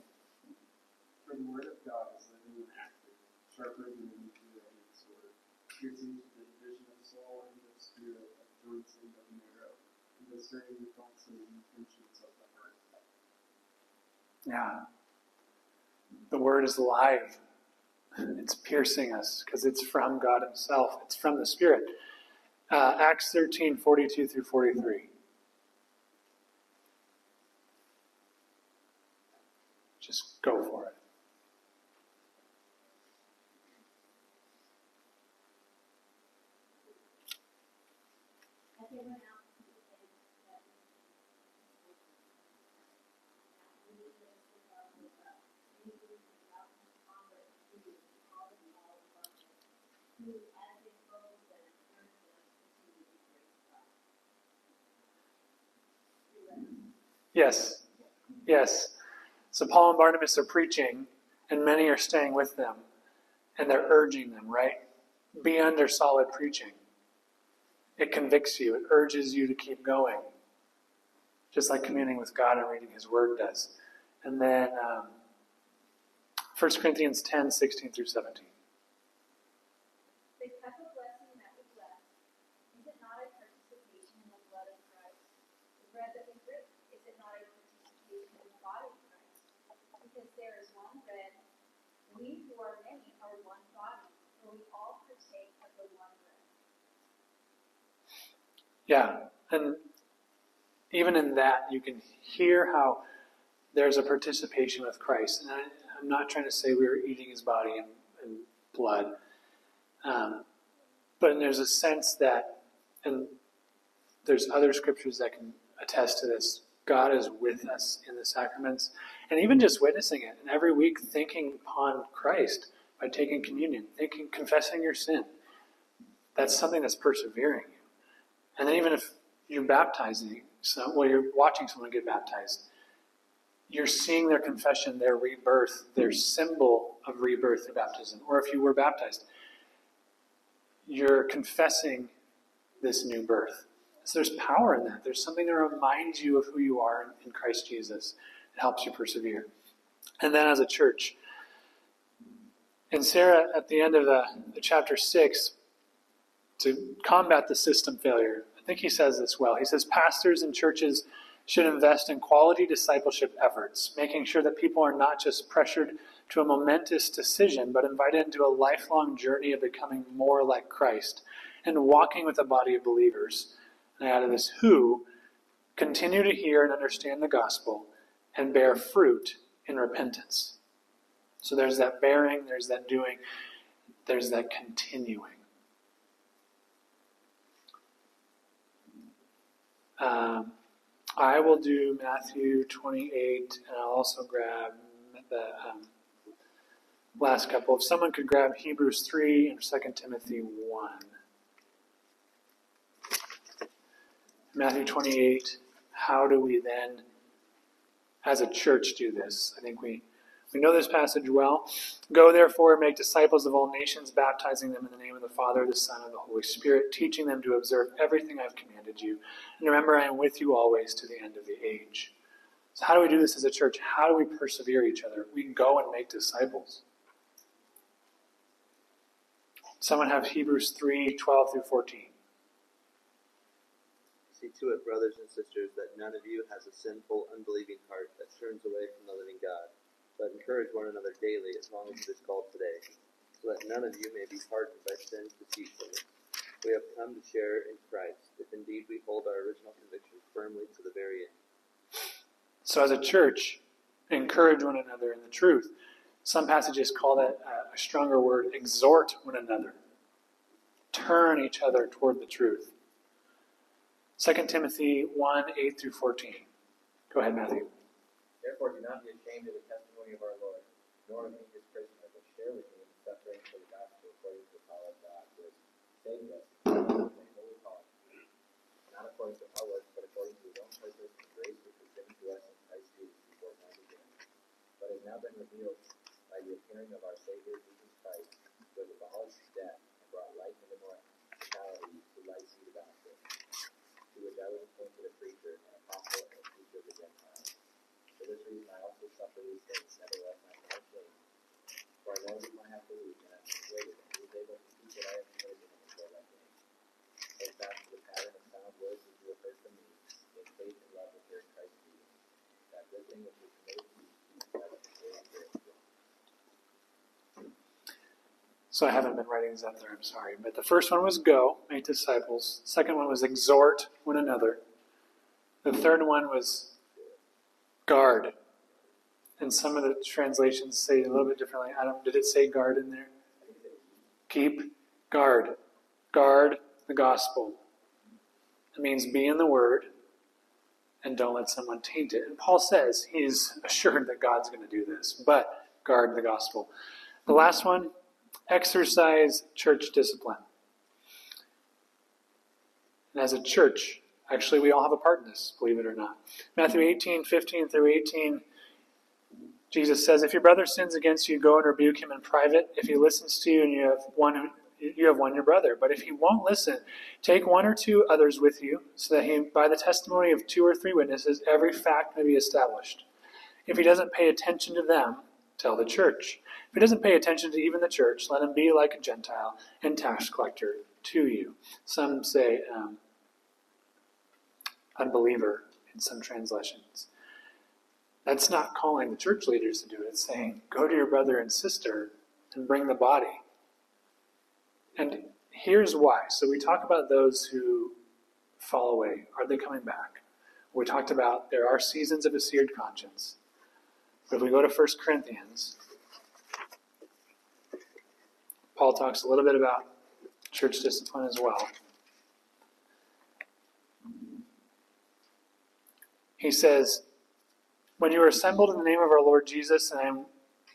For the word of God is living and active, sharper than any two-edged sword, piercing to the division of soul and of spirit, of joints and of marrow, and discerning the thoughts and intentions of the heart. Yeah. The word is alive. It's piercing us because it's from God Himself. It's from the Spirit. Uh, Acts 13, 42 through 43. Just go for it. Everyone else who thinks that we need this to love with us. We need to love and convert to all the all of us. Who, as it grows and turns us, continue to praise God. Yes. Yes. So Paul and Barnabas are preaching, and many are staying with them, and they're urging them, right? Be under solid preaching. It convicts you, it urges you to keep going, just like communing with God and reading His Word does. And then um, 1 Corinthians 10 16 through 17. The cup of blessing that we bless, is it not a participation in the blood of Christ? The bread that we break, is it not a participation in the body of Christ? Because there is one bread, we who are many are one body, for we all partake of the one bread. Yeah, and even in that, you can hear how there's a participation with Christ. And I, I'm not trying to say we were eating his body and, and blood, um, but there's a sense that, and there's other scriptures that can attest to this. God is with us in the sacraments, and even just witnessing it, and every week thinking upon Christ by taking communion, thinking, confessing your sin. That's something that's persevering. And then even if you're baptizing, so, well, you're watching someone get baptized, you're seeing their confession, their rebirth, their symbol of rebirth through baptism. Or if you were baptized, you're confessing this new birth. So there's power in that. There's something that reminds you of who you are in Christ Jesus. It helps you persevere. And then as a church, Inserra, at the end of the, the chapter 6, to combat the system failure, I think he says this well. He says pastors and churches should invest in quality discipleship efforts, making sure that people are not just pressured to a momentous decision, but invited into a lifelong journey of becoming more like Christ and walking with a body of believers. And out of this, who continue to hear and understand the gospel and bear fruit in repentance. So there's that bearing, there's that doing, there's that continuing. Um, I will do Matthew 28, and I'll also grab the um, last couple. If someone could grab Hebrews 3 and 2 Timothy 1. Matthew 28, how do we then, as a church, do this? I think we, We know this passage well. Go therefore and make disciples of all nations, baptizing them in the name of the Father, the Son, and the Holy Spirit, teaching them to observe everything I've commanded you. And remember, I am with you always to the end of the age. So, how do we do this as a church? How do we persevere each other? We go and make disciples. Someone have Hebrews 3 12 through 14. See to it, brothers and sisters, that none of you has a sinful, unbelieving heart that turns away from the living God, but encourage one another daily as long as it is called today, so that none of you may be hardened by sin's deceitfulness. We have come to share in Christ, if indeed we hold our original conviction firmly to the very end. So, as a church, encourage one another in the truth. Some passages call that a stronger word exhort one another, turn each other toward the truth. 2 Timothy 1 8 through 14. Go ahead, Matthew. Therefore, do not be ashamed of the testimony of our Lord, nor me his prisoner, but share with me in the suffering for the gospel according to the power of God, who has saved us from the holy calling, not according to our works, but according to his own purpose and grace which was given to us in Christ Jesus before time began, but has now been revealed by the appearing of our Savior Jesus Christ, who has abolished death and brought life into mortality through life through the gospel, to which I was appointed a preacher, an apostle, and a teacher of the Gentiles. For this reason I also suffer these things, nevertheless I am not. For I know whom I have believed, and I am persuaded that he is able to keep what I have committed to him until that day. Hold fast to the pattern of sound words you have heard from me, faith and love are in Christ Jesus. That good thing which was committed to you, So I haven't been writing these up there, I'm sorry. But the first one was go, make disciples. Second one was exhort one another. The third one was guard. And some of the translations say it a little bit differently. I don't did it say guard in there? Keep guard. Guard the gospel. It means be in the word and don't let someone taint it. And Paul says he's assured that God's going to do this, but guard the gospel. The last one, exercise church discipline. And as a church, actually, we all have a part in this, believe it or not. Matthew 18, 15 through 18, Jesus says, If your brother sins against you, go and rebuke him in private. If he listens to you and you have one you have won your brother. But if he won't listen, take one or two others with you, so that he, by the testimony of two or three witnesses, every fact may be established. If he doesn't pay attention to them, tell the church. If he doesn't pay attention to even the church, let him be like a Gentile and tax collector to you. Some say um, unbeliever in some translations. That's not calling the church leaders to do it. It's saying, go to your brother and sister and bring the body. And here's why. So we talk about those who fall away. Are they coming back? We talked about there are seasons of a seared conscience. But if we go to 1 Corinthians, Paul talks a little bit about church discipline as well. He says, When you are assembled in the name of our Lord Jesus, and I am,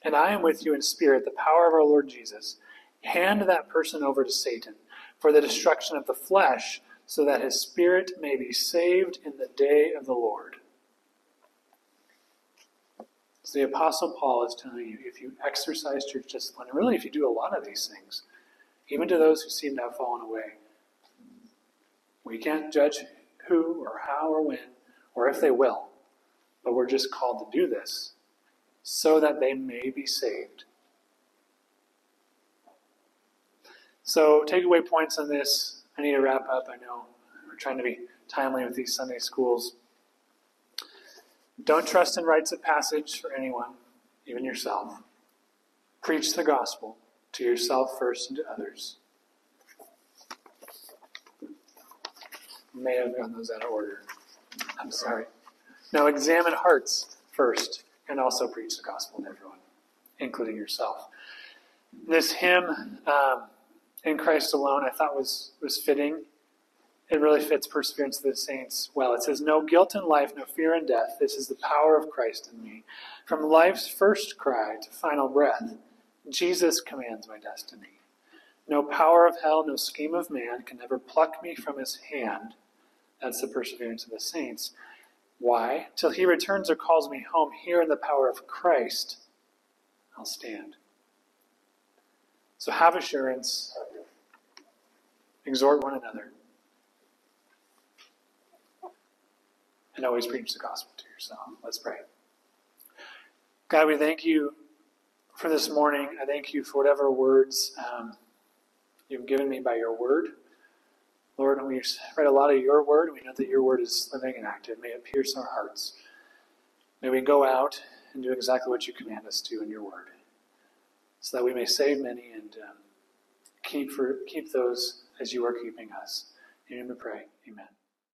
and I am with you in spirit, the power of our Lord Jesus, hand that person over to Satan for the destruction of the flesh, so that his spirit may be saved in the day of the Lord. So the Apostle Paul is telling you if you exercise church discipline, and really if you do a lot of these things, even to those who seem to have fallen away, we can't judge who or how or when or if they will, but we're just called to do this so that they may be saved. So, takeaway points on this. I need to wrap up. I know we're trying to be timely with these Sunday schools. Don't trust in rites of passage for anyone, even yourself. Preach the gospel to yourself first and to others. May have gotten those out of order. I'm sorry. Now examine hearts first and also preach the gospel to everyone, including yourself. This hymn, um, In Christ Alone, I thought was, was fitting it really fits perseverance of the saints well. It says, No guilt in life, no fear in death. This is the power of Christ in me. From life's first cry to final breath, Jesus commands my destiny. No power of hell, no scheme of man can ever pluck me from his hand. That's the perseverance of the saints. Why? Till he returns or calls me home, here in the power of Christ, I'll stand. So have assurance, exhort one another, and always preach the gospel to yourself. Let's pray. God, we thank you for this morning. I thank you for whatever words um, you've given me by your word. Lord, we read a lot of your word. We know that your word is living and active. May it pierce our hearts. May we go out and do exactly what you command us to in your word, so that we may save many and um, keep for keep those as you are keeping us. In your name we pray. Amen.